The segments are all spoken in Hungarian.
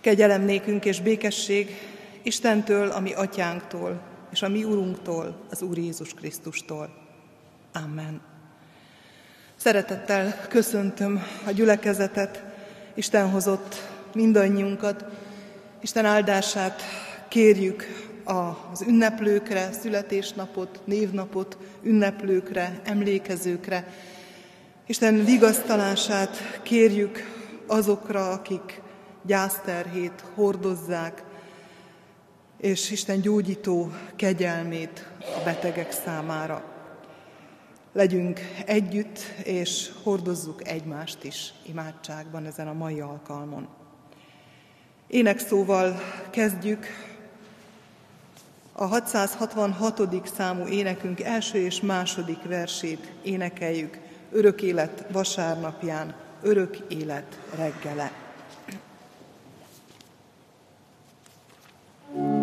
Kegyelem nékünk és békesség Istentől, a mi atyánktól, és a mi Urunktól, az Úr Jézus Krisztustól. Amen. Szeretettel köszöntöm a gyülekezetet, Isten hozott mindannyiunkat, Isten áldását kérjük az ünneplőkre, születésnapot, névnapot ünneplőkre, emlékezőkre. Isten vigasztalását kérjük azokra, akik gyászterhét hordozzák, és Isten gyógyító kegyelmét a betegek számára. Legyünk együtt, és hordozzuk egymást is imádságban ezen a mai alkalmon. Énekszóval kezdjük a 666. számú énekünk első és második versét énekeljük örök élet vasárnapján, örök élet reggele. Thank you.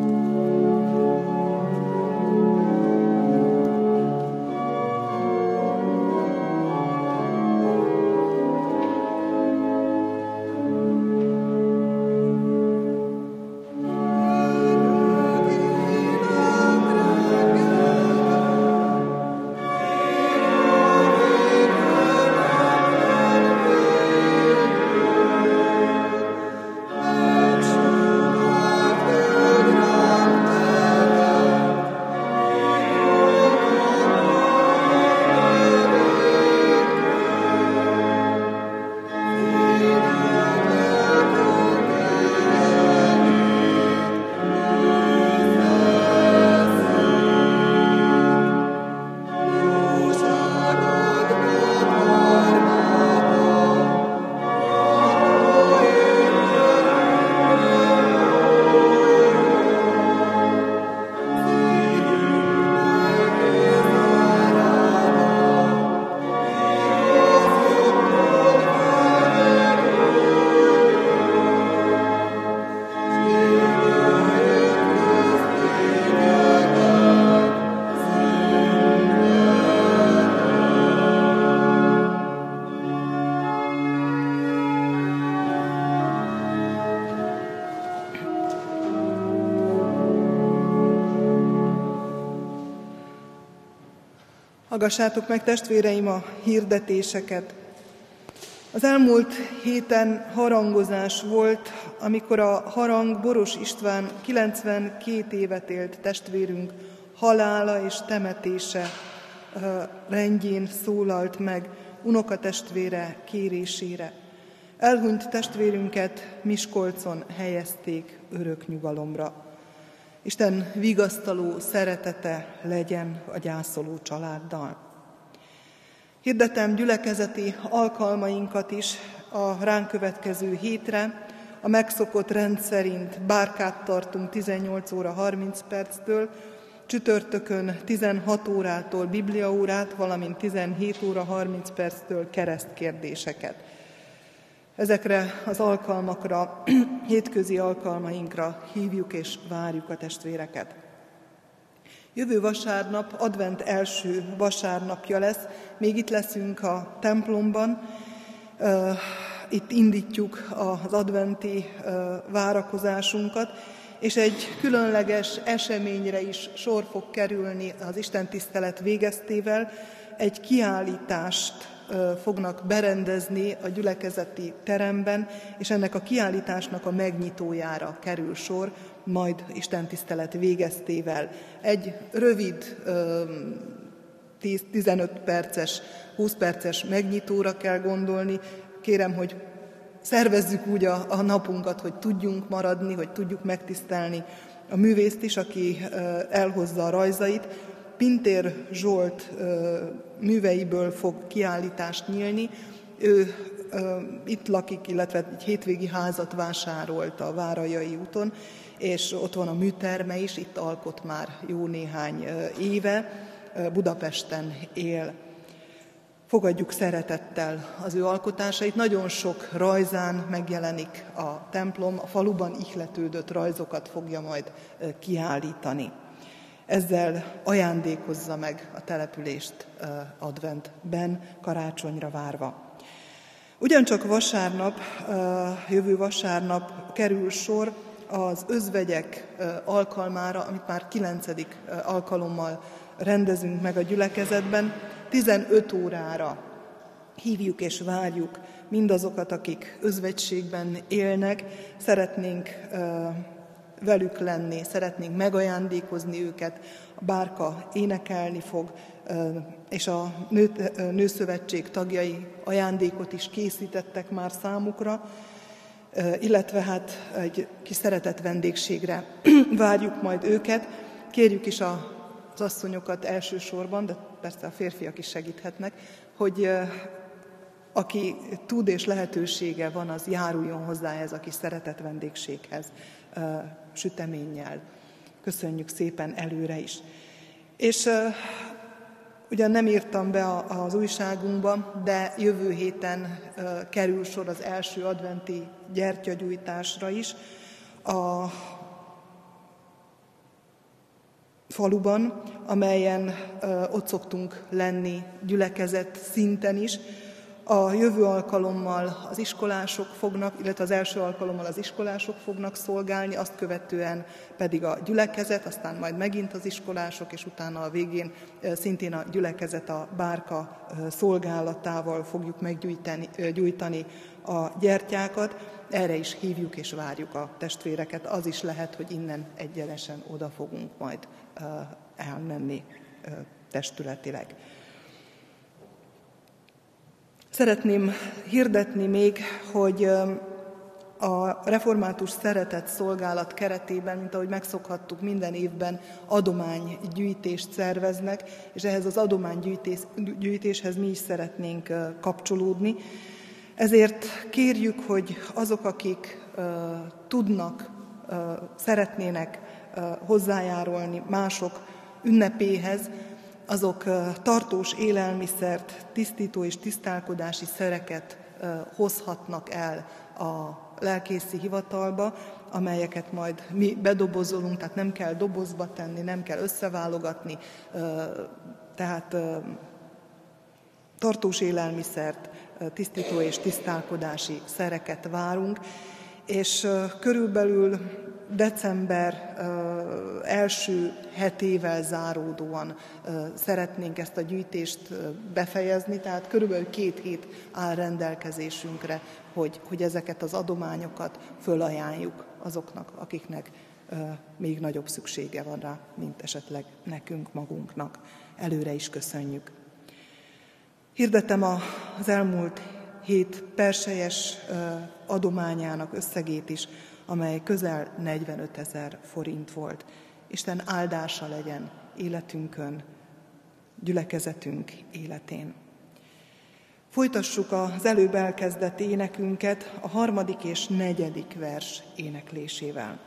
Hallgassátok meg, testvéreim, a hirdetéseket. Az elmúlt héten harangozás volt, amikor a harang Boros István 92 évet élt testvérünk halála és temetése rendjén szólalt meg unokatestvére kérésére. Elhunyt testvérünket Miskolcon helyezték örök nyugalomra. Isten vigasztaló szeretete legyen a gyászoló családdal. Hirdetem gyülekezeti alkalmainkat is a ránk következő hétre. A megszokott rend szerint bárkát tartunk 18 óra 30 perctől, csütörtökön 16 órától bibliaórát, valamint 17 óra 30 perctől keresztkérdéseket. Ezekre az alkalmakra, hétközi alkalmainkra hívjuk és várjuk a testvéreket. Jövő vasárnap, advent első vasárnapja lesz, még itt leszünk a templomban, itt indítjuk az adventi várakozásunkat, és egy különleges eseményre is sor fog kerülni az Isten tisztelet végeztével, egy kiállítást fognak berendezni a gyülekezeti teremben, és ennek a kiállításnak a megnyitójára kerül sor, majd Isten tisztelet végeztével. Egy rövid 10-15 perces, 20 perces megnyitóra kell gondolni. Kérem, hogy szervezzük úgy a, a napunkat, hogy tudjunk maradni, hogy tudjuk megtisztelni a művészt is, aki elhozza a rajzait, Pintér Zsolt műveiből fog kiállítást nyílni. Ő itt lakik, illetve egy hétvégi házat vásárolt a Várajai úton, és ott van a műterme is, itt alkot már jó néhány éve, Budapesten él. Fogadjuk szeretettel az ő alkotásait. Nagyon sok rajzán megjelenik a templom, a faluban ihletődött rajzokat fogja majd kiállítani. Ezzel ajándékozza meg a települést adventben, karácsonyra várva. Ugyancsak vasárnap, jövő vasárnap kerül sor az özvegyek alkalmára, amit már kilencedik alkalommal rendezünk meg a gyülekezetben, 15 órára hívjuk és várjuk mindazokat, akik özvegységben élnek, szeretnénk velük lenni, szeretnénk megajándékozni őket, a bárka énekelni fog, és a nő, Nőszövetség tagjai ajándékot is készítettek már számukra, illetve hát egy kis szeretett vendégségre várjuk majd őket. Kérjük is az asszonyokat elsősorban, de persze a férfiak is segíthetnek, hogy aki tud és lehetősége van, az járuljon hozzá ez a kis szeretett vendégséghez süteménnyel. Köszönjük szépen előre is. És ugyan nem írtam be az újságunkba, de jövő héten kerül sor az első adventi gyertyagyújtásra is a faluban, amelyen ott szoktunk lenni gyülekezet szinten is, a jövő alkalommal az iskolások fognak, illetve az első alkalommal az iskolások fognak szolgálni, azt követően pedig a gyülekezet, aztán majd megint az iskolások, és utána a végén szintén a gyülekezet a bárka szolgálatával fogjuk meggyújtani a gyertyákat. Erre is hívjuk és várjuk a testvéreket. Az is lehet, hogy innen egyenesen oda fogunk majd elmenni testületileg. Szeretném hirdetni még, hogy a református szeretett szolgálat keretében, mint ahogy megszokhattuk, minden évben adománygyűjtést szerveznek, és ehhez az adománygyűjtéshez mi is szeretnénk kapcsolódni. Ezért kérjük, hogy azok, akik tudnak, szeretnének hozzájárulni mások ünnepéhez, azok tartós élelmiszert, tisztító és tisztálkodási szereket hozhatnak el a lelkészi hivatalba, amelyeket majd mi bedobozolunk, tehát nem kell dobozba tenni, nem kell összeválogatni, tehát tartós élelmiszert, tisztító és tisztálkodási szereket várunk, és körülbelül december első hetével záródóan szeretnénk ezt a gyűjtést befejezni, tehát körülbelül két hét áll rendelkezésünkre, hogy, hogy ezeket az adományokat fölajánljuk azoknak, akiknek még nagyobb szüksége van rá, mint esetleg nekünk magunknak. Előre is köszönjük. Hirdetem az elmúlt hét perselyes adományának összegét is, amely közel 45 ezer forint volt. Isten áldása legyen életünkön, gyülekezetünk életén. Folytassuk az előbb elkezdett énekünket a harmadik és negyedik vers éneklésével.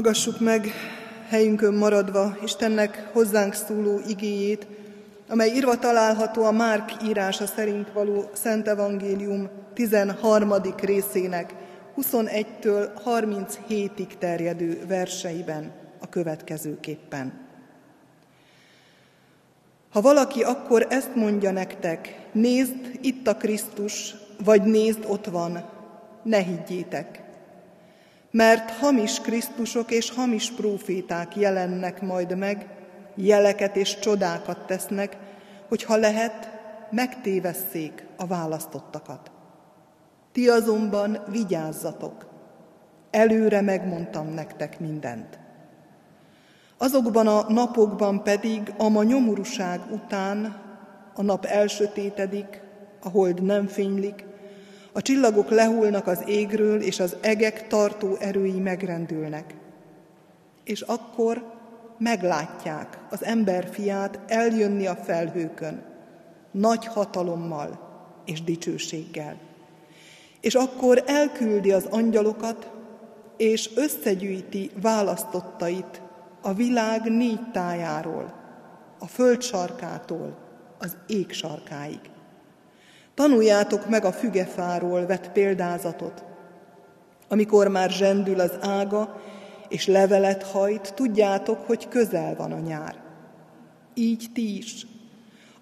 Hallgassuk meg helyünkön maradva Istennek hozzánk szóló igéjét, amely írva található a Márk írása szerint való Szent Evangélium 13. részének 21-től 37-ig terjedő verseiben a következőképpen. Ha valaki akkor ezt mondja nektek, nézd, itt a Krisztus, vagy nézd, ott van, ne higgyétek. Mert hamis Krisztusok és hamis próféták jelennek majd meg, jeleket és csodákat tesznek, hogy ha lehet, megtévesszék a választottakat. Ti azonban vigyázzatok, előre megmondtam nektek mindent. Azokban a napokban pedig, a ma nyomorúság után, a nap elsötétedik, a hold nem fénylik, a csillagok lehulnak az égről, és az egek tartó erői megrendülnek. És akkor meglátják az ember fiát eljönni a felhőkön, nagy hatalommal és dicsőséggel. És akkor elküldi az angyalokat, és összegyűjti választottait a világ négy tájáról, a föld sarkától az ég sarkáig. Tanuljátok meg a fügefáról vett példázatot. Amikor már zsendül az ága, és levelet hajt, tudjátok, hogy közel van a nyár. Így ti is.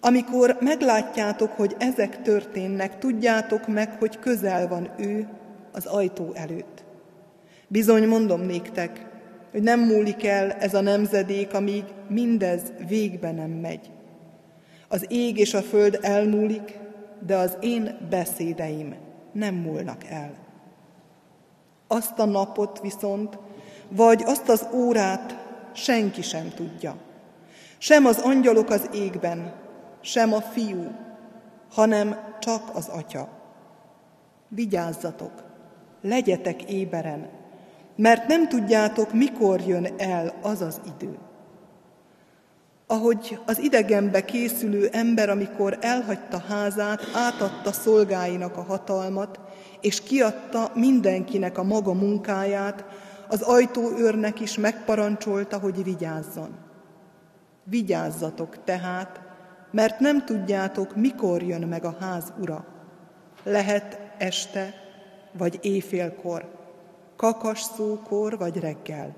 Amikor meglátjátok, hogy ezek történnek, tudjátok meg, hogy közel van ő az ajtó előtt. Bizony mondom néktek, hogy nem múlik el ez a nemzedék, amíg mindez végbe nem megy. Az ég és a föld elmúlik, de az én beszédeim nem múlnak el. Azt a napot viszont, vagy azt az órát senki sem tudja. Sem az angyalok az égben, sem a fiú, hanem csak az atya. Vigyázzatok, legyetek éberen, mert nem tudjátok, mikor jön el az az idő. Ahogy az idegenbe készülő ember, amikor elhagyta házát, átadta szolgáinak a hatalmat, és kiadta mindenkinek a maga munkáját, az ajtóőrnek is megparancsolta, hogy vigyázzon. Vigyázzatok tehát, mert nem tudjátok, mikor jön meg a ház ura. Lehet este, vagy éjfélkor, kakas szókor, vagy reggel.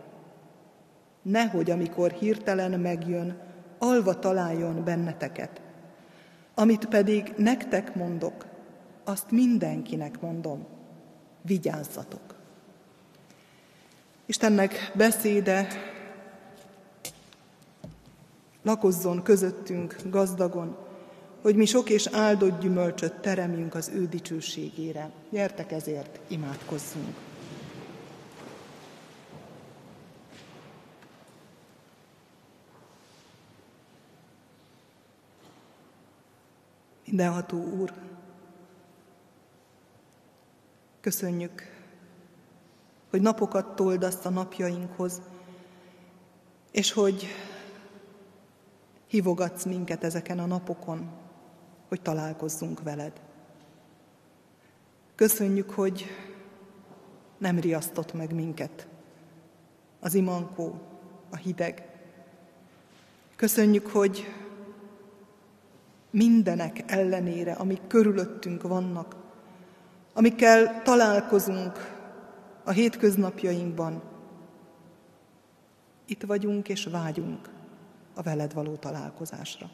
Nehogy, amikor hirtelen megjön, alva találjon benneteket. Amit pedig nektek mondok, azt mindenkinek mondom, vigyázzatok. Istennek beszéde lakozzon közöttünk gazdagon, hogy mi sok és áldott gyümölcsöt teremjünk az ő dicsőségére. Gyertek ezért, imádkozzunk! Mindenható Úr, köszönjük, hogy napokat toldasz a napjainkhoz, és hogy hívogatsz minket ezeken a napokon, hogy találkozzunk veled. Köszönjük, hogy nem riasztott meg minket az imankó, a hideg. Köszönjük, hogy mindenek ellenére, amik körülöttünk vannak, amikkel találkozunk a hétköznapjainkban, itt vagyunk és vágyunk a veled való találkozásra.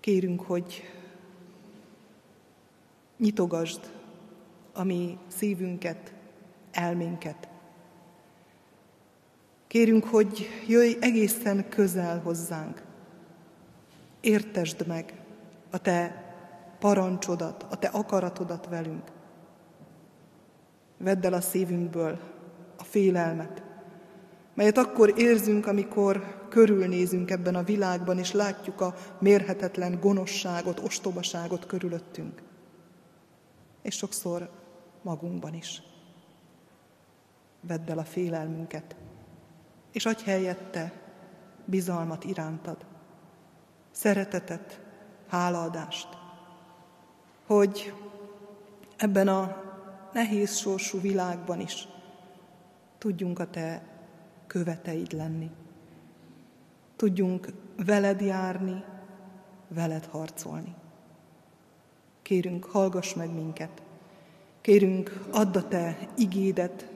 Kérünk, hogy nyitogasd a mi szívünket, elménket. Kérünk, hogy jöjj egészen közel hozzánk, Értesd meg a te parancsodat, a te akaratodat velünk. Vedd el a szívünkből a félelmet, melyet akkor érzünk, amikor körülnézünk ebben a világban, és látjuk a mérhetetlen gonoszságot, ostobaságot körülöttünk. És sokszor magunkban is. Vedd el a félelmünket, és adj helyette bizalmat irántad szeretetet, hálaadást, hogy ebben a nehéz sorsú világban is tudjunk a Te követeid lenni. Tudjunk veled járni, veled harcolni. Kérünk, hallgass meg minket. Kérünk, add a Te igédet,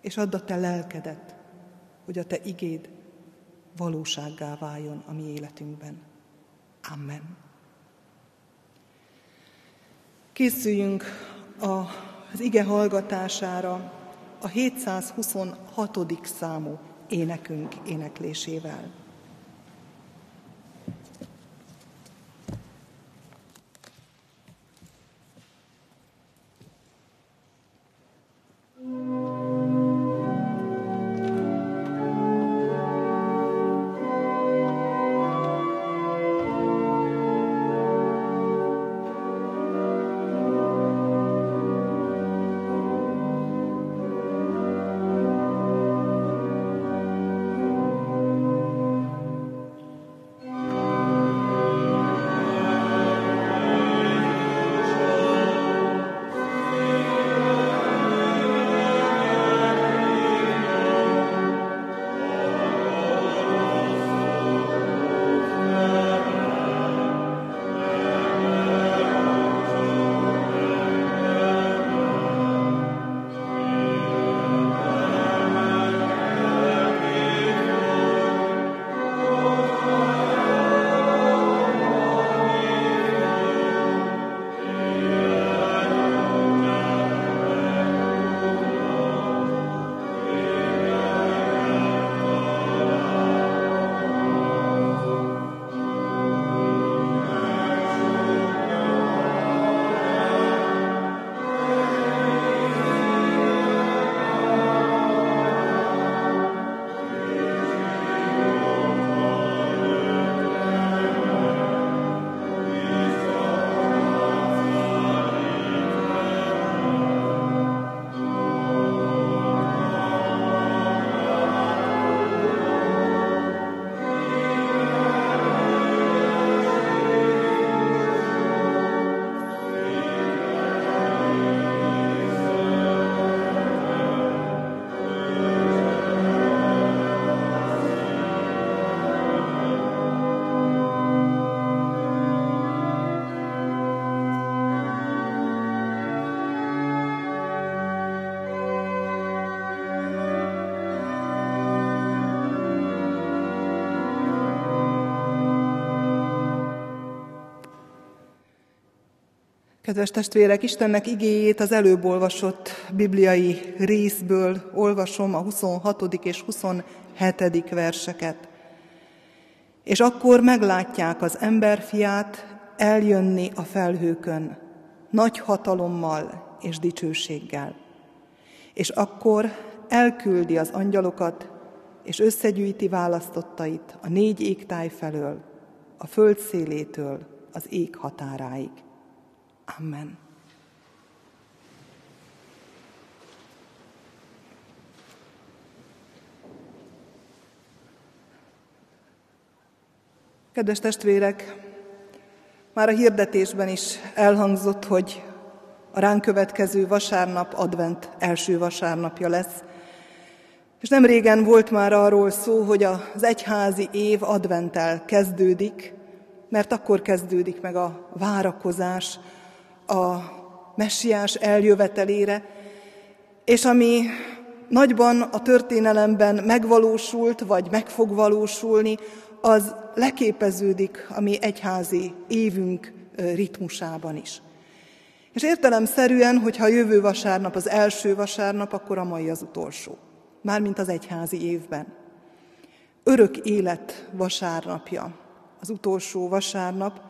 és add a Te lelkedet, hogy a Te igéd valósággá váljon a mi életünkben. Amen. Készüljünk az ige hallgatására a 726. számú énekünk éneklésével. Kedves testvérek, Istennek igéjét az előbb olvasott bibliai részből olvasom a 26. és 27. verseket. És akkor meglátják az emberfiát eljönni a felhőkön, nagy hatalommal és dicsőséggel. És akkor elküldi az angyalokat, és összegyűjti választottait a négy égtáj felől, a föld szélétől az ég határáig. Amen. Kedves testvérek, már a hirdetésben is elhangzott, hogy a ránk következő vasárnap advent első vasárnapja lesz. És nem régen volt már arról szó, hogy az egyházi év adventtel kezdődik, mert akkor kezdődik meg a várakozás, a messiás eljövetelére, és ami nagyban a történelemben megvalósult, vagy meg fog valósulni, az leképeződik a mi egyházi évünk ritmusában is. És értelemszerűen, hogyha jövő vasárnap az első vasárnap, akkor a mai az utolsó. Mármint az egyházi évben. Örök élet vasárnapja, az utolsó vasárnap,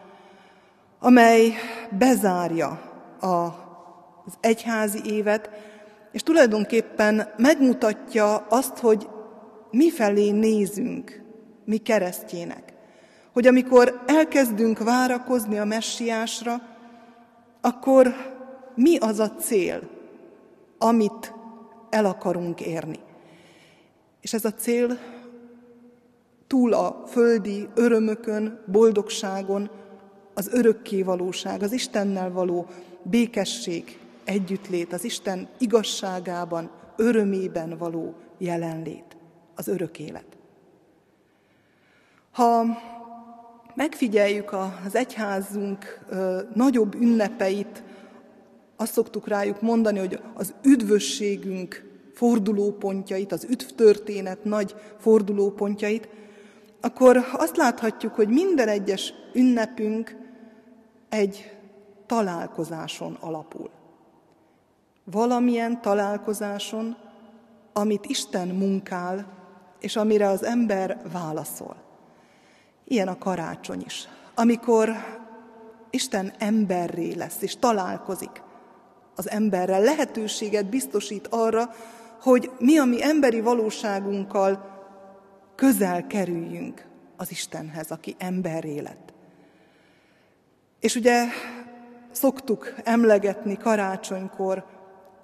amely bezárja az egyházi évet, és tulajdonképpen megmutatja azt, hogy mifelé nézünk, mi keresztjének. Hogy amikor elkezdünk várakozni a messiásra, akkor mi az a cél, amit el akarunk érni. És ez a cél túl a földi örömökön, boldogságon, az örökké valóság, az Istennel való békesség együttlét, az Isten igazságában, örömében való jelenlét, az örök élet. Ha megfigyeljük az egyházunk nagyobb ünnepeit, azt szoktuk rájuk mondani, hogy az üdvösségünk fordulópontjait, az üdvtörténet nagy fordulópontjait, akkor azt láthatjuk, hogy minden egyes ünnepünk egy találkozáson alapul. Valamilyen találkozáson, amit Isten munkál, és amire az ember válaszol. Ilyen a karácsony is, amikor Isten emberré lesz, és találkozik az emberrel, lehetőséget biztosít arra, hogy mi a mi emberi valóságunkkal közel kerüljünk az Istenhez, aki emberré lett. És ugye szoktuk emlegetni karácsonykor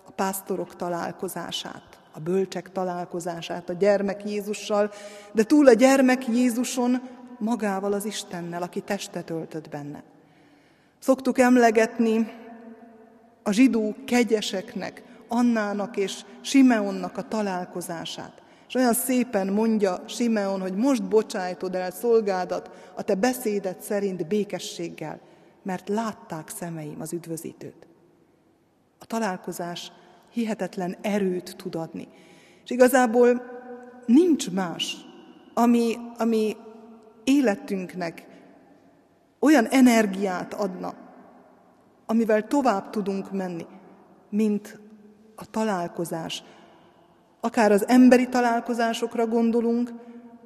a pásztorok találkozását, a bölcsek találkozását a gyermek Jézussal, de túl a gyermek Jézuson magával az Istennel, aki testet öltött benne. Szoktuk emlegetni a zsidó kegyeseknek, Annának és Simeonnak a találkozását. És olyan szépen mondja Simeon, hogy most bocsájtod el szolgádat a te beszédet szerint békességgel, mert látták szemeim az üdvözítőt. A találkozás hihetetlen erőt tud adni. És igazából nincs más, ami, ami életünknek olyan energiát adna, amivel tovább tudunk menni, mint a találkozás. Akár az emberi találkozásokra gondolunk,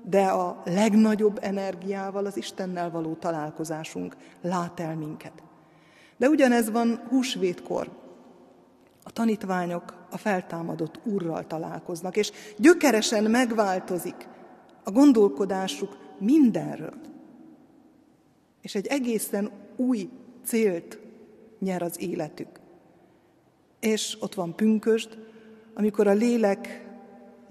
de a legnagyobb energiával az Istennel való találkozásunk lát el minket. De ugyanez van húsvétkor. A tanítványok a feltámadott úrral találkoznak, és gyökeresen megváltozik a gondolkodásuk mindenről. És egy egészen új célt nyer az életük. És ott van pünkösd, amikor a lélek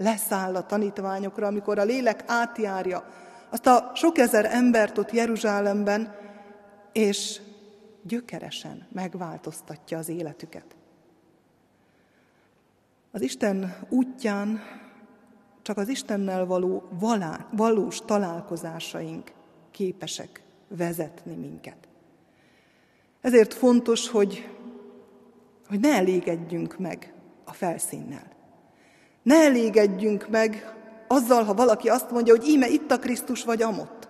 leszáll a tanítványokra, amikor a lélek átjárja azt a sok ezer embert ott Jeruzsálemben, és gyökeresen megváltoztatja az életüket. Az Isten útján csak az Istennel való valá, valós találkozásaink képesek vezetni minket. Ezért fontos, hogy, hogy ne elégedjünk meg a felszínnel. Ne elégedjünk meg azzal, ha valaki azt mondja, hogy íme itt a Krisztus vagy amott.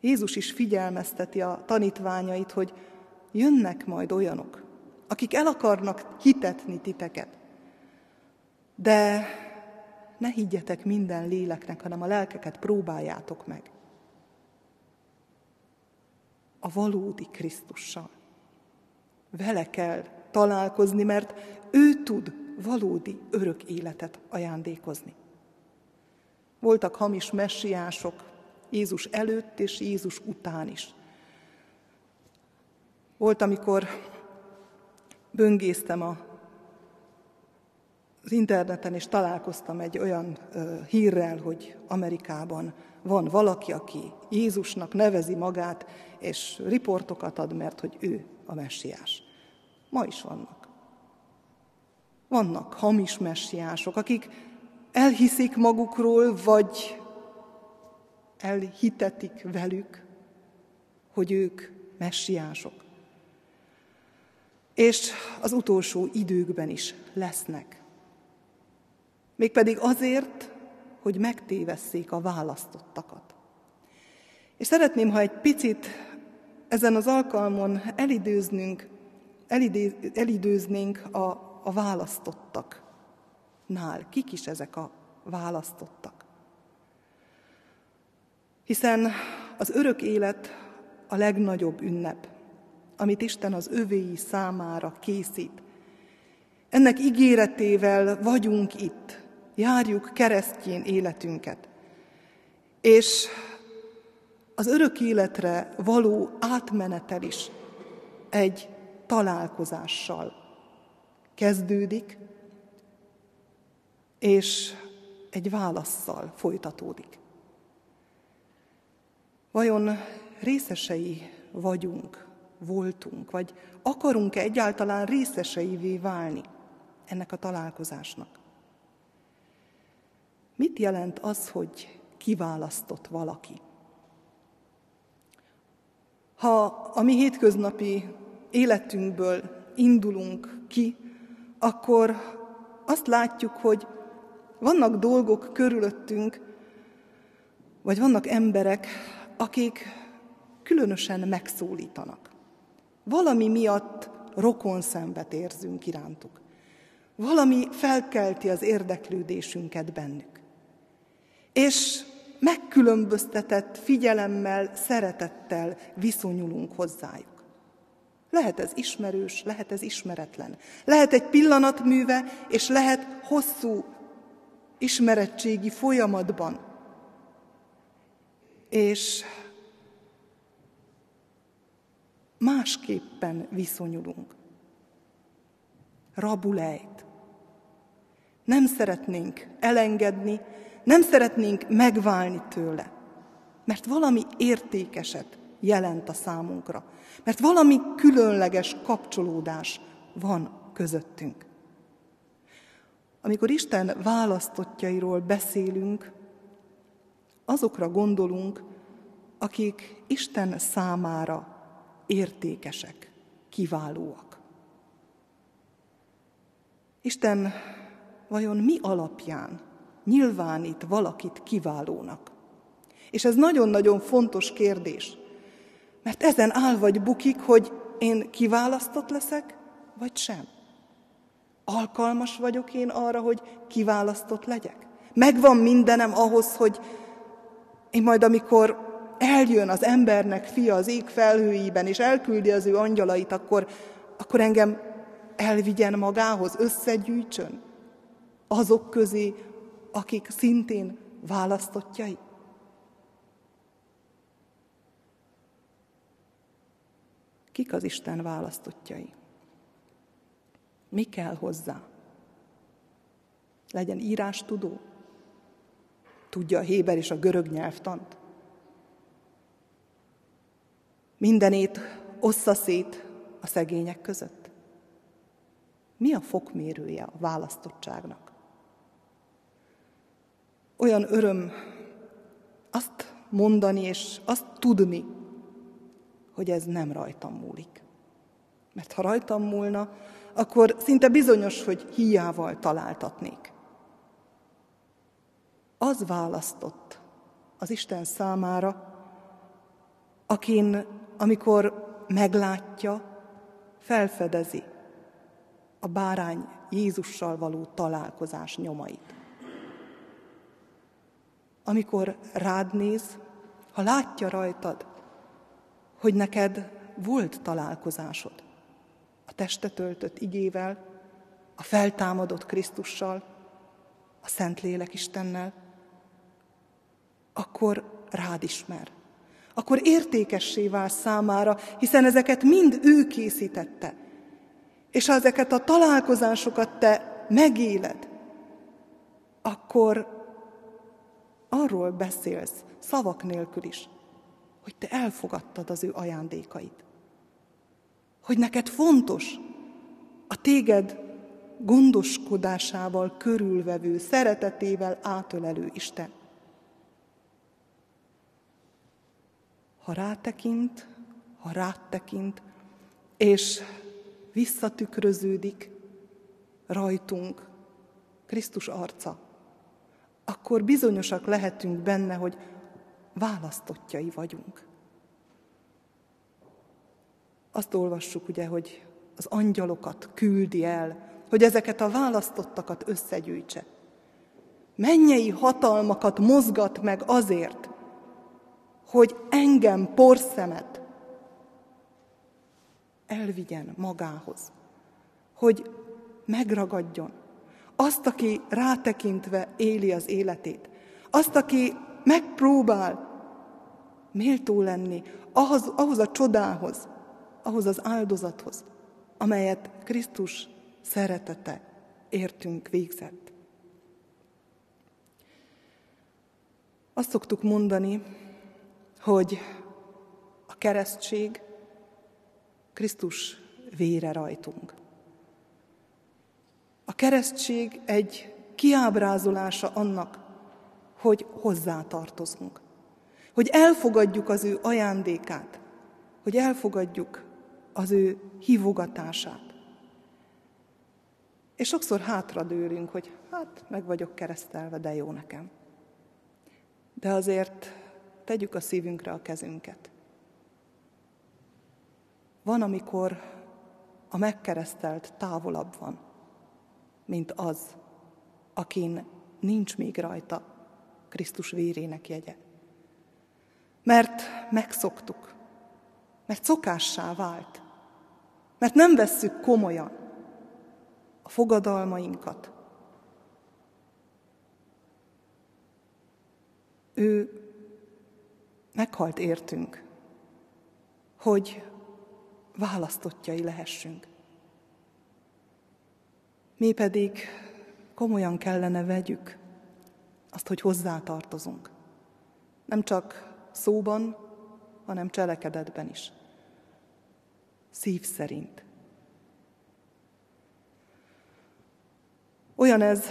Jézus is figyelmezteti a tanítványait, hogy jönnek majd olyanok, akik el akarnak hitetni titeket. De ne higgyetek minden léleknek, hanem a lelkeket próbáljátok meg. A valódi Krisztussal. Vele kell találkozni, mert ő tud valódi örök életet ajándékozni. Voltak hamis messiások Jézus előtt és Jézus után is. Volt, amikor böngésztem a, az interneten, és találkoztam egy olyan ö, hírrel, hogy Amerikában van valaki, aki Jézusnak nevezi magát, és riportokat ad, mert hogy ő a messiás. Ma is vannak. Vannak hamis messiások, akik elhiszik magukról, vagy elhitetik velük, hogy ők messiások. És az utolsó időkben is lesznek. Mégpedig azért, hogy megtévesszék a választottakat. És szeretném, ha egy picit ezen az alkalmon elidőznünk, elidé, elidőznénk a, a választottaknál. Kik is ezek a választottak? Hiszen az örök élet a legnagyobb ünnep, amit Isten az övéi számára készít. Ennek ígéretével vagyunk itt, járjuk keresztjén életünket. És az örök életre való átmenetel is egy találkozással kezdődik, és egy válaszsal folytatódik. Vajon részesei vagyunk voltunk, vagy akarunk-e egyáltalán részeseivé válni ennek a találkozásnak. Mit jelent az, hogy kiválasztott valaki? Ha a mi hétköznapi életünkből indulunk ki, akkor azt látjuk, hogy vannak dolgok körülöttünk, vagy vannak emberek, akik különösen megszólítanak. Valami miatt rokon szembet érzünk irántuk. Valami felkelti az érdeklődésünket bennük. És megkülönböztetett figyelemmel, szeretettel viszonyulunk hozzájuk. Lehet ez ismerős, lehet ez ismeretlen. Lehet egy pillanatműve, és lehet hosszú ismerettségi folyamatban. És másképpen viszonyulunk. Rabulejt. Nem szeretnénk elengedni, nem szeretnénk megválni tőle, mert valami értékeset jelent a számunkra, mert valami különleges kapcsolódás van közöttünk. Amikor Isten választottjairól beszélünk, azokra gondolunk, akik Isten számára értékesek, kiválóak. Isten vajon mi alapján nyilvánít valakit kiválónak? És ez nagyon-nagyon fontos kérdés, mert ezen áll vagy bukik, hogy én kiválasztott leszek, vagy sem. Alkalmas vagyok én arra, hogy kiválasztott legyek? Megvan mindenem ahhoz, hogy én majd, amikor eljön az embernek fia az ég felhőiben, és elküldi az ő angyalait, akkor, akkor engem elvigyen magához, összegyűjtsön azok közé, akik szintén választottjai. Kik az Isten választottjai? Mi kell hozzá? Legyen írástudó? Tudja a héber és a görög nyelvtant? Mindenét ossza szét a szegények között? Mi a fokmérője a választottságnak? Olyan öröm azt mondani és azt tudni, hogy ez nem rajtam múlik. Mert ha rajtam múlna, akkor szinte bizonyos, hogy hiával találtatnék. Az választott az Isten számára, akin, amikor meglátja, felfedezi a bárány Jézussal való találkozás nyomait. Amikor rád néz, ha látja rajtad, hogy neked volt találkozásod a testet töltött igével, a feltámadott Krisztussal, a Szentlélek Istennel, akkor rád ismer. Akkor értékessé vál számára, hiszen ezeket mind ő készítette. És ha ezeket a találkozásokat te megéled, akkor arról beszélsz, szavak nélkül is, hogy te elfogadtad az ő ajándékait. Hogy neked fontos a téged gondoskodásával körülvevő, szeretetével átölelő Isten. Ha rátekint, ha rátekint, és visszatükröződik rajtunk Krisztus arca, akkor bizonyosak lehetünk benne, hogy választottjai vagyunk. Azt olvassuk ugye, hogy az angyalokat küldi el, hogy ezeket a választottakat összegyűjtse. Mennyei hatalmakat mozgat meg azért, hogy engem, porszemet elvigyen magához, hogy megragadjon azt, aki rátekintve éli az életét, azt, aki megpróbál méltó lenni ahhoz, ahhoz a csodához, ahhoz az áldozathoz, amelyet Krisztus szeretete értünk végzett. Azt szoktuk mondani, hogy a keresztség Krisztus vére rajtunk. A keresztség egy kiábrázolása annak, hogy hozzátartozunk, hogy elfogadjuk az ő ajándékát, hogy elfogadjuk az ő hívogatását. És sokszor hátradőlünk, hogy hát meg vagyok keresztelve, de jó nekem. De azért tegyük a szívünkre a kezünket. Van, amikor a megkeresztelt távolabb van, mint az, akin nincs még rajta Krisztus vérének jegye. Mert megszoktuk, mert szokássá vált, mert nem vesszük komolyan a fogadalmainkat. Ő meghalt értünk, hogy választottjai lehessünk. Mi pedig komolyan kellene vegyük azt, hogy hozzátartozunk. Nem csak szóban, hanem cselekedetben is. Szív szerint. Olyan ez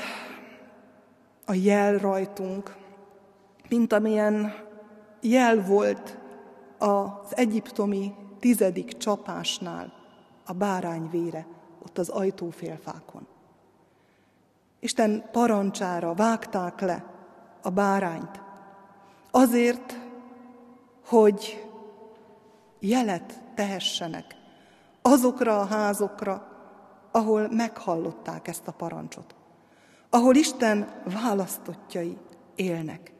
a jel rajtunk, mint amilyen jel volt az egyiptomi tizedik csapásnál a bárány vére, ott az ajtófélfákon. Isten parancsára vágták le a bárányt, azért, hogy jelet tehessenek azokra a házokra, ahol meghallották ezt a parancsot, ahol Isten választottjai élnek.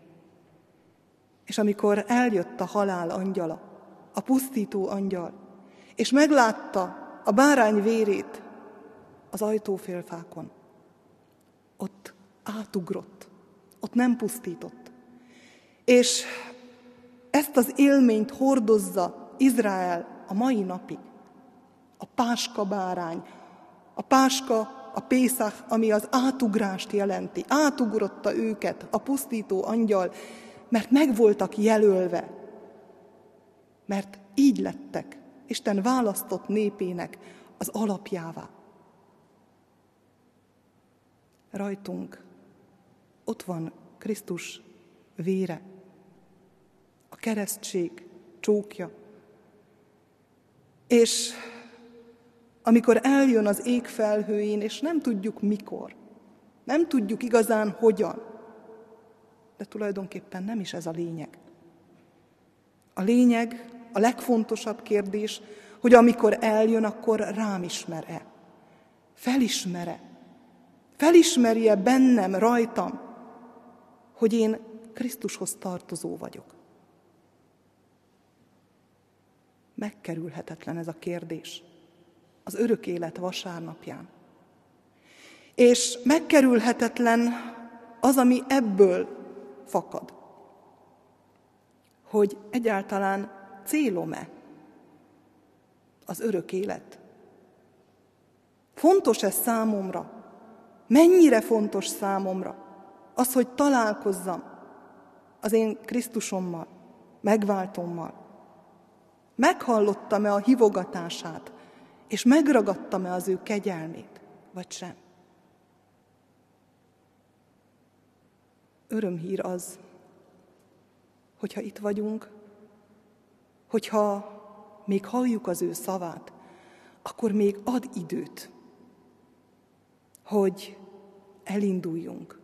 És amikor eljött a halál angyala, a pusztító angyal, és meglátta a bárány vérét az ajtófélfákon, ott átugrott, ott nem pusztított. És ezt az élményt hordozza Izrael a mai napig. A páska bárány, a páska, a Pészach, ami az átugrást jelenti. Átugrotta őket a pusztító angyal, mert meg voltak jelölve, mert így lettek Isten választott népének az alapjává. Rajtunk ott van Krisztus vére, a keresztség csókja. És amikor eljön az ég felhőjén, és nem tudjuk mikor, nem tudjuk igazán hogyan, de tulajdonképpen nem is ez a lényeg. A lényeg, a legfontosabb kérdés, hogy amikor eljön, akkor rám ismer-e? Felismere? Felismerje bennem, rajtam, hogy én Krisztushoz tartozó vagyok? Megkerülhetetlen ez a kérdés az örök élet vasárnapján. És megkerülhetetlen az, ami ebből fakad. Hogy egyáltalán célom-e az örök élet? Fontos ez számomra? Mennyire fontos számomra az, hogy találkozzam az én Krisztusommal, megváltommal? Meghallottam-e a hivogatását, és megragadtam-e az ő kegyelmét, vagy sem? Örömhír az, hogyha itt vagyunk, hogyha még halljuk az ő szavát, akkor még ad időt, hogy elinduljunk,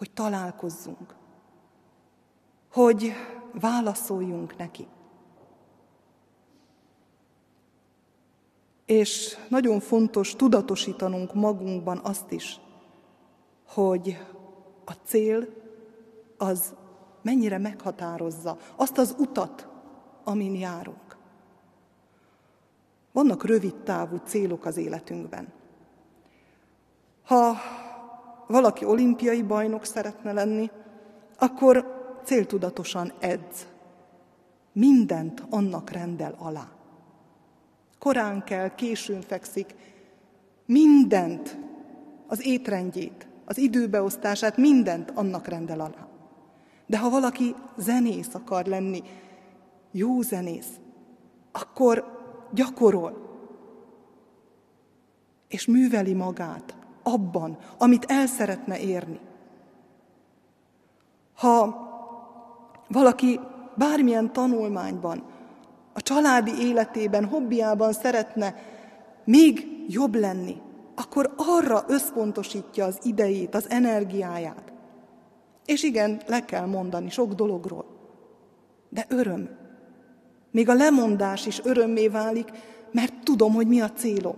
hogy találkozzunk, hogy válaszoljunk neki. És nagyon fontos tudatosítanunk magunkban azt is, hogy a cél az mennyire meghatározza azt az utat, amin járunk. Vannak rövid távú célok az életünkben. Ha valaki olimpiai bajnok szeretne lenni, akkor céltudatosan edz. Mindent annak rendel alá. Korán kell, későn fekszik, mindent, az étrendjét, az időbeosztását, mindent annak rendel alá. De ha valaki zenész akar lenni, jó zenész, akkor gyakorol, és műveli magát abban, amit el szeretne érni. Ha valaki bármilyen tanulmányban, a családi életében, hobbiában szeretne még jobb lenni, akkor arra összpontosítja az idejét, az energiáját. És igen, le kell mondani sok dologról. De öröm. Még a lemondás is örömmé válik, mert tudom, hogy mi a célom.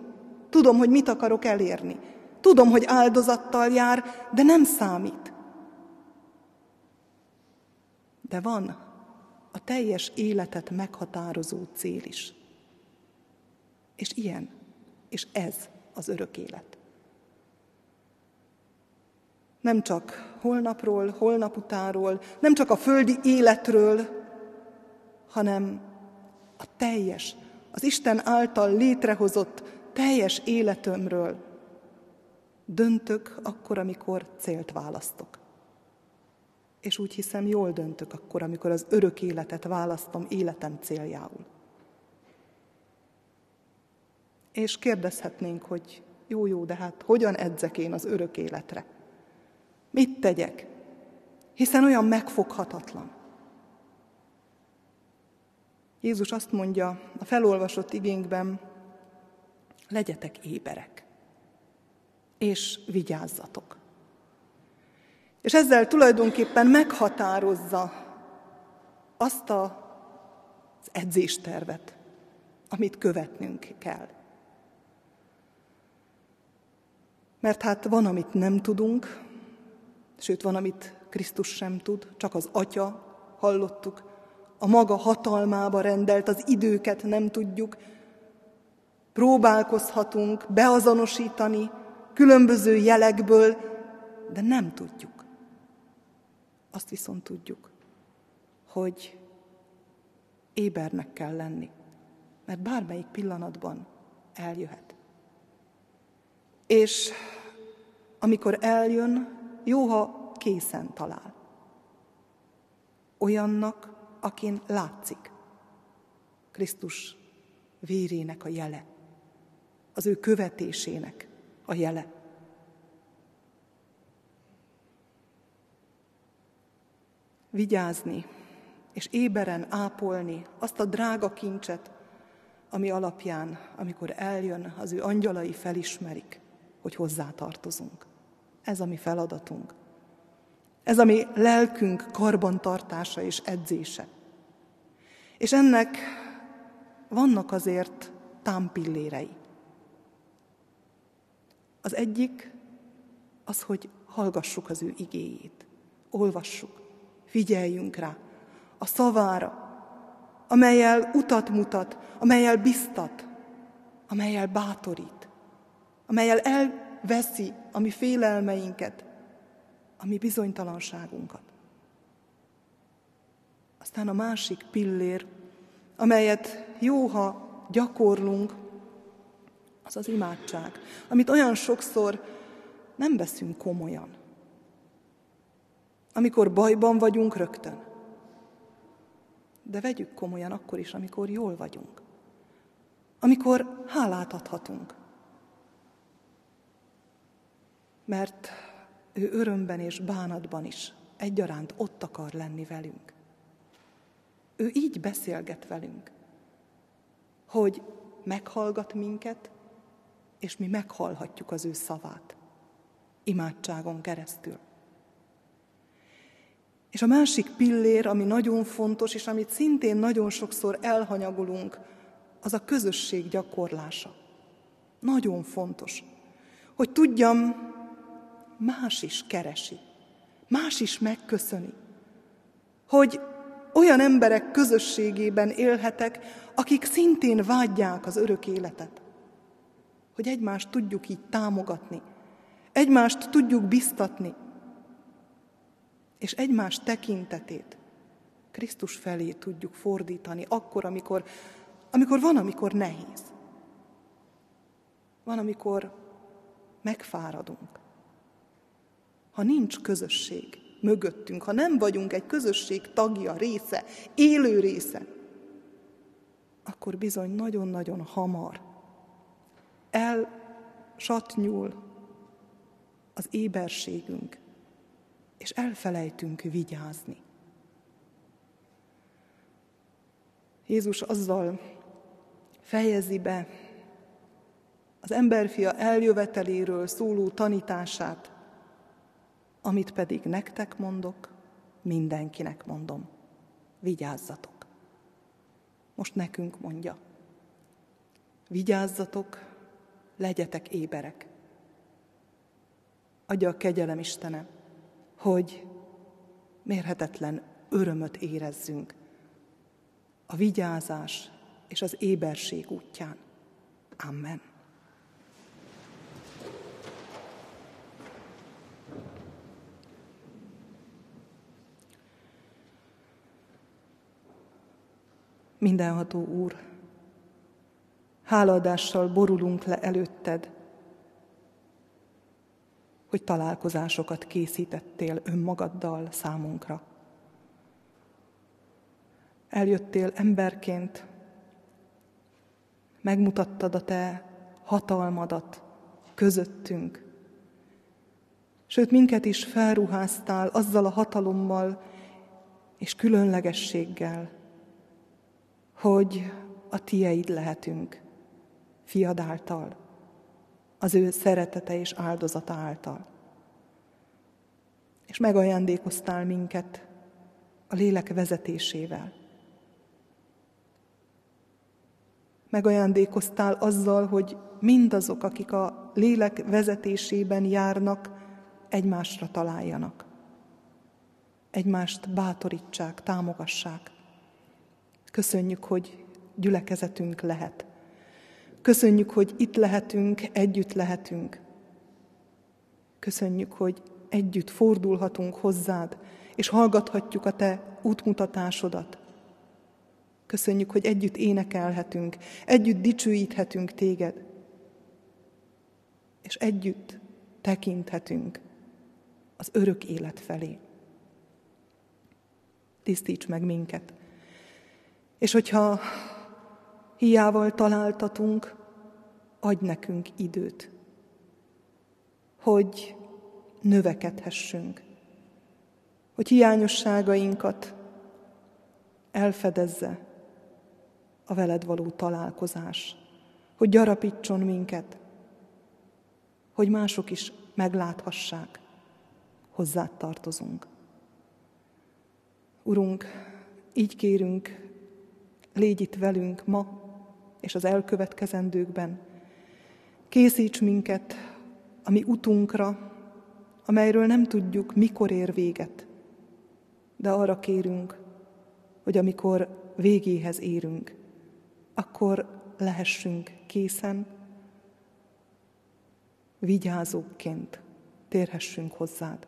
Tudom, hogy mit akarok elérni. Tudom, hogy áldozattal jár, de nem számít. De van a teljes életet meghatározó cél is. És ilyen, és ez az örök élet. Nem csak holnapról, holnap utáról, nem csak a földi életről, hanem a teljes, az Isten által létrehozott teljes életömről döntök akkor, amikor célt választok. És úgy hiszem, jól döntök akkor, amikor az örök életet választom életem céljául. És kérdezhetnénk, hogy jó-jó, de hát hogyan edzek én az örök életre? Mit tegyek? Hiszen olyan megfoghatatlan. Jézus azt mondja a felolvasott igénkben, legyetek éberek, és vigyázzatok. És ezzel tulajdonképpen meghatározza azt a, az edzéstervet, amit követnünk kell. Mert hát van, amit nem tudunk, sőt van, amit Krisztus sem tud, csak az Atya, hallottuk, a maga hatalmába rendelt, az időket nem tudjuk, próbálkozhatunk beazonosítani különböző jelekből, de nem tudjuk. Azt viszont tudjuk, hogy ébernek kell lenni, mert bármelyik pillanatban eljöhet. És amikor eljön, jó, ha készen talál. Olyannak, akin látszik Krisztus vérének a jele, az ő követésének a jele. Vigyázni és éberen ápolni azt a drága kincset, ami alapján, amikor eljön, az ő angyalai felismerik, hogy hozzá tartozunk. Ez a mi feladatunk. Ez a mi lelkünk karbantartása és edzése. És ennek vannak azért támpillérei. Az egyik az, hogy hallgassuk az ő igéjét, olvassuk, figyeljünk rá, a szavára, amelyel utat mutat, amelyel biztat, amelyel bátorít, amelyel elveszi a mi félelmeinket, a mi bizonytalanságunkat. Aztán a másik pillér, amelyet jó, ha gyakorlunk, az az imádság, amit olyan sokszor nem veszünk komolyan. Amikor bajban vagyunk rögtön. De vegyük komolyan akkor is, amikor jól vagyunk. Amikor hálát adhatunk. Mert ő örömben és bánatban is egyaránt ott akar lenni velünk. Ő így beszélget velünk, hogy meghallgat minket, és mi meghallhatjuk az ő szavát imádságon keresztül. És a másik pillér, ami nagyon fontos, és amit szintén nagyon sokszor elhanyagolunk, az a közösség gyakorlása. Nagyon fontos, hogy tudjam, más is keresi, más is megköszöni, hogy olyan emberek közösségében élhetek, akik szintén vágyják az örök életet. Hogy egymást tudjuk így támogatni, egymást tudjuk biztatni, és egymás tekintetét Krisztus felé tudjuk fordítani, akkor, amikor, amikor van, amikor nehéz. Van, amikor megfáradunk. Ha nincs közösség mögöttünk, ha nem vagyunk egy közösség tagja, része, élő része, akkor bizony nagyon-nagyon hamar elsatnyul az éberségünk, és elfelejtünk vigyázni. Jézus azzal fejezi be az emberfia eljöveteléről szóló tanítását, amit pedig nektek mondok, mindenkinek mondom. Vigyázzatok. Most nekünk mondja. Vigyázzatok, legyetek éberek. Adja a kegyelem Istene, hogy mérhetetlen örömöt érezzünk a vigyázás és az éberség útján. Amen. Mindenható Úr, hálaadással borulunk le előtted, hogy találkozásokat készítettél önmagaddal számunkra. Eljöttél emberként, megmutattad a te hatalmadat közöttünk, sőt minket is felruháztál azzal a hatalommal és különlegességgel, hogy a tieid lehetünk, fiad által, az ő szeretete és áldozata által. És megajándékoztál minket a lélek vezetésével. Megajándékoztál azzal, hogy mindazok, akik a lélek vezetésében járnak, egymásra találjanak. Egymást bátorítsák, támogassák. Köszönjük, hogy gyülekezetünk lehet. Köszönjük, hogy itt lehetünk, együtt lehetünk. Köszönjük, hogy együtt fordulhatunk hozzád, és hallgathatjuk a te útmutatásodat. Köszönjük, hogy együtt énekelhetünk, együtt dicsőíthetünk téged, és együtt tekinthetünk az örök élet felé. Tisztíts meg minket, és hogyha hiával találtatunk, adj nekünk időt, hogy növekedhessünk, hogy hiányosságainkat elfedezze a veled való találkozás, hogy gyarapítson minket, hogy mások is megláthassák, hozzád tartozunk. Urunk, így kérünk Légy itt velünk ma és az elkövetkezendőkben. Készíts minket a mi utunkra, amelyről nem tudjuk, mikor ér véget, de arra kérünk, hogy amikor végéhez érünk, akkor lehessünk készen, vigyázóként térhessünk hozzád.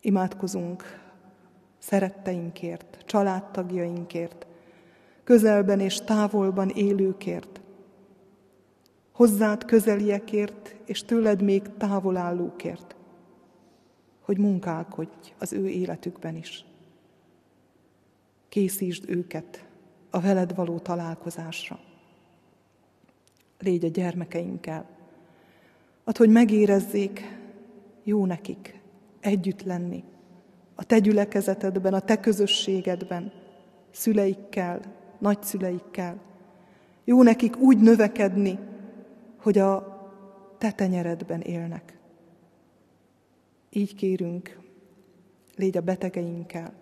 Imádkozunk szeretteinkért, családtagjainkért, közelben és távolban élőkért, hozzád közeliekért és tőled még távol állókért, hogy munkálkodj az ő életükben is. Készítsd őket a veled való találkozásra. Légy a gyermekeinkkel. Add, hogy megérezzék, jó nekik együtt lenni, a te gyülekezetedben, a te közösségedben, szüleikkel, nagyszüleikkel. Jó nekik úgy növekedni, hogy a te tenyeredben élnek. Így kérünk, légy a betegeinkkel,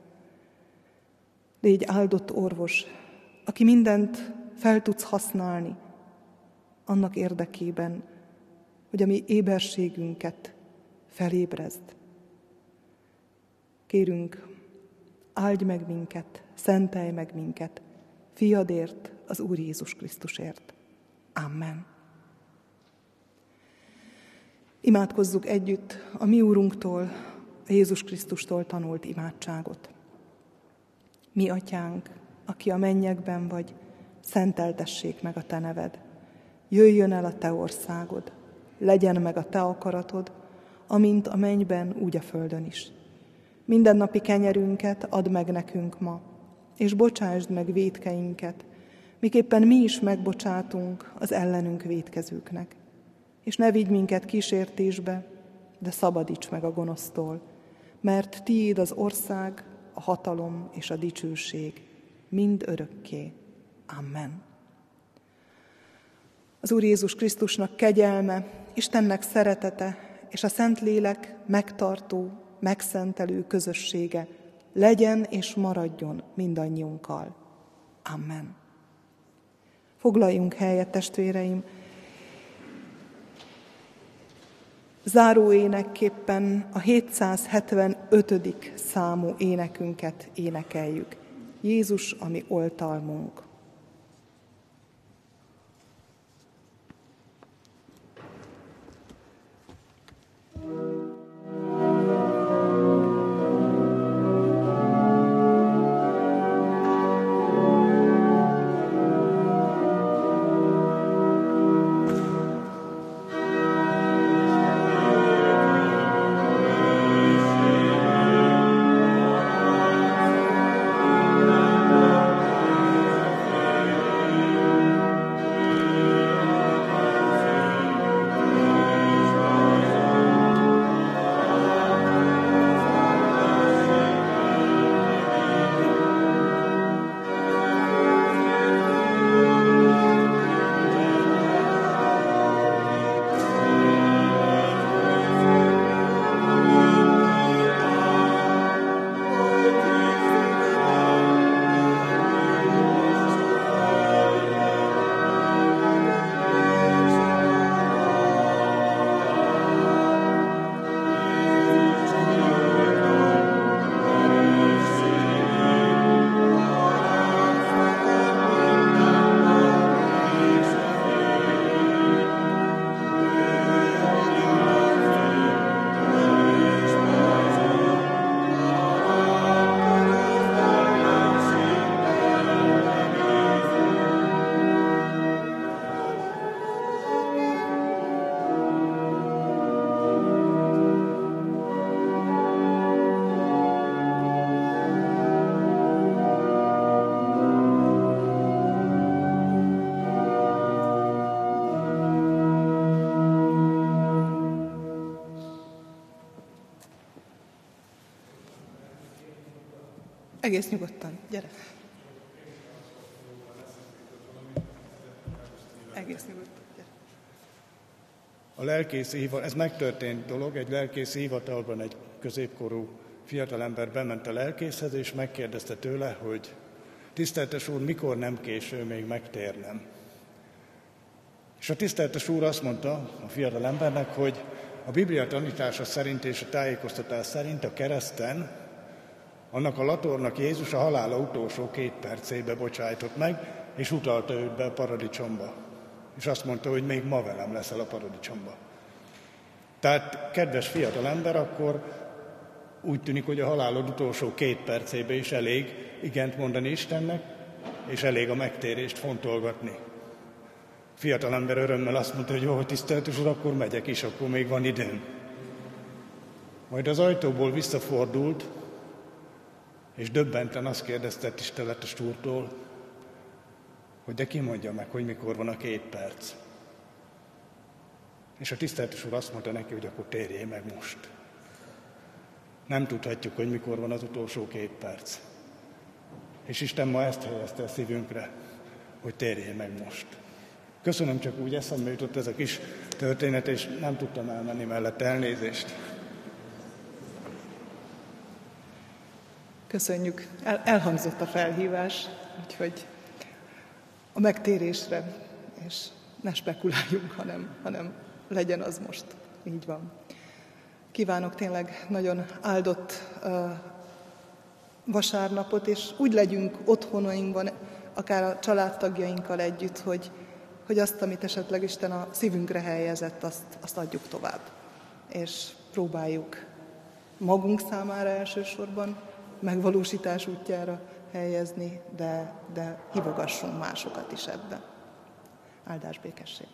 légy áldott orvos, aki mindent fel tudsz használni annak érdekében, hogy a mi éberségünket felébrezd. Kérünk, áldj meg minket, szentelj meg minket, fiadért, az Úr Jézus Krisztusért. Amen. Imádkozzuk együtt a mi Úrunktól, a Jézus Krisztustól tanult imádságot. Mi, Atyánk, aki a mennyekben vagy, szenteltessék meg a Te neved. Jöjjön el a Te országod, legyen meg a Te akaratod, amint a mennyben, úgy a földön is. Mindennapi kenyerünket add meg nekünk ma, és bocsásd meg védkeinket, miképpen mi is megbocsátunk az ellenünk védkezőknek. És ne vigy minket kísértésbe, de szabadíts meg a gonosztól, mert tiéd az ország, a hatalom és a dicsőség, mind örökké. Amen. Az Úr Jézus Krisztusnak kegyelme, Istennek szeretete és a Szentlélek megtartó, megszentelő közössége legyen és maradjon mindannyiunkkal. Amen. Foglaljunk helyet, testvéreim! Záró énekképpen a 775. számú énekünket énekeljük. Jézus, ami oltalmunk. Egész nyugodtan, gyere. Egész nyugodtan, gyere. A lelkész hivatal, ez megtörtént dolog, egy lelkész hivatalban egy középkorú fiatalember bement a lelkészhez, és megkérdezte tőle, hogy tiszteltes úr, mikor nem késő még megtérnem? És a tiszteltes úr azt mondta a fiatalembernek, hogy a Biblia tanítása szerint és a tájékoztatás szerint a kereszten annak a latornak Jézus a halála utolsó két percébe bocsájtott meg, és utalta őt be a paradicsomba. És azt mondta, hogy még ma velem leszel a paradicsomba. Tehát, kedves fiatal ember, akkor úgy tűnik, hogy a halálod utolsó két percébe is elég igent mondani Istennek, és elég a megtérést fontolgatni. Fiatal ember örömmel azt mondta, hogy jó, tisztelt Úr, akkor megyek is, akkor még van időm. Majd az ajtóból visszafordult, és döbbenten azt kérdezte tiszteletes úrtól, hogy de ki mondja meg, hogy mikor van a két perc. És a tiszteletes úr azt mondta neki, hogy akkor térjél meg most. Nem tudhatjuk, hogy mikor van az utolsó két perc. És Isten ma ezt helyezte a szívünkre, hogy térjél meg most. Köszönöm, csak úgy eszembe jutott ez a kis történet, és nem tudtam elmenni mellett elnézést. Köszönjük. El, elhangzott a felhívás, úgyhogy a megtérésre, és ne spekuláljunk, hanem, hanem legyen az most. Így van. Kívánok tényleg nagyon áldott uh, vasárnapot, és úgy legyünk otthonainkban, akár a családtagjainkkal együtt, hogy, hogy azt, amit esetleg Isten a szívünkre helyezett, azt, azt adjuk tovább. És próbáljuk magunk számára elsősorban, megvalósítás útjára helyezni, de, de hívogassunk másokat is ebbe. Áldás békesség!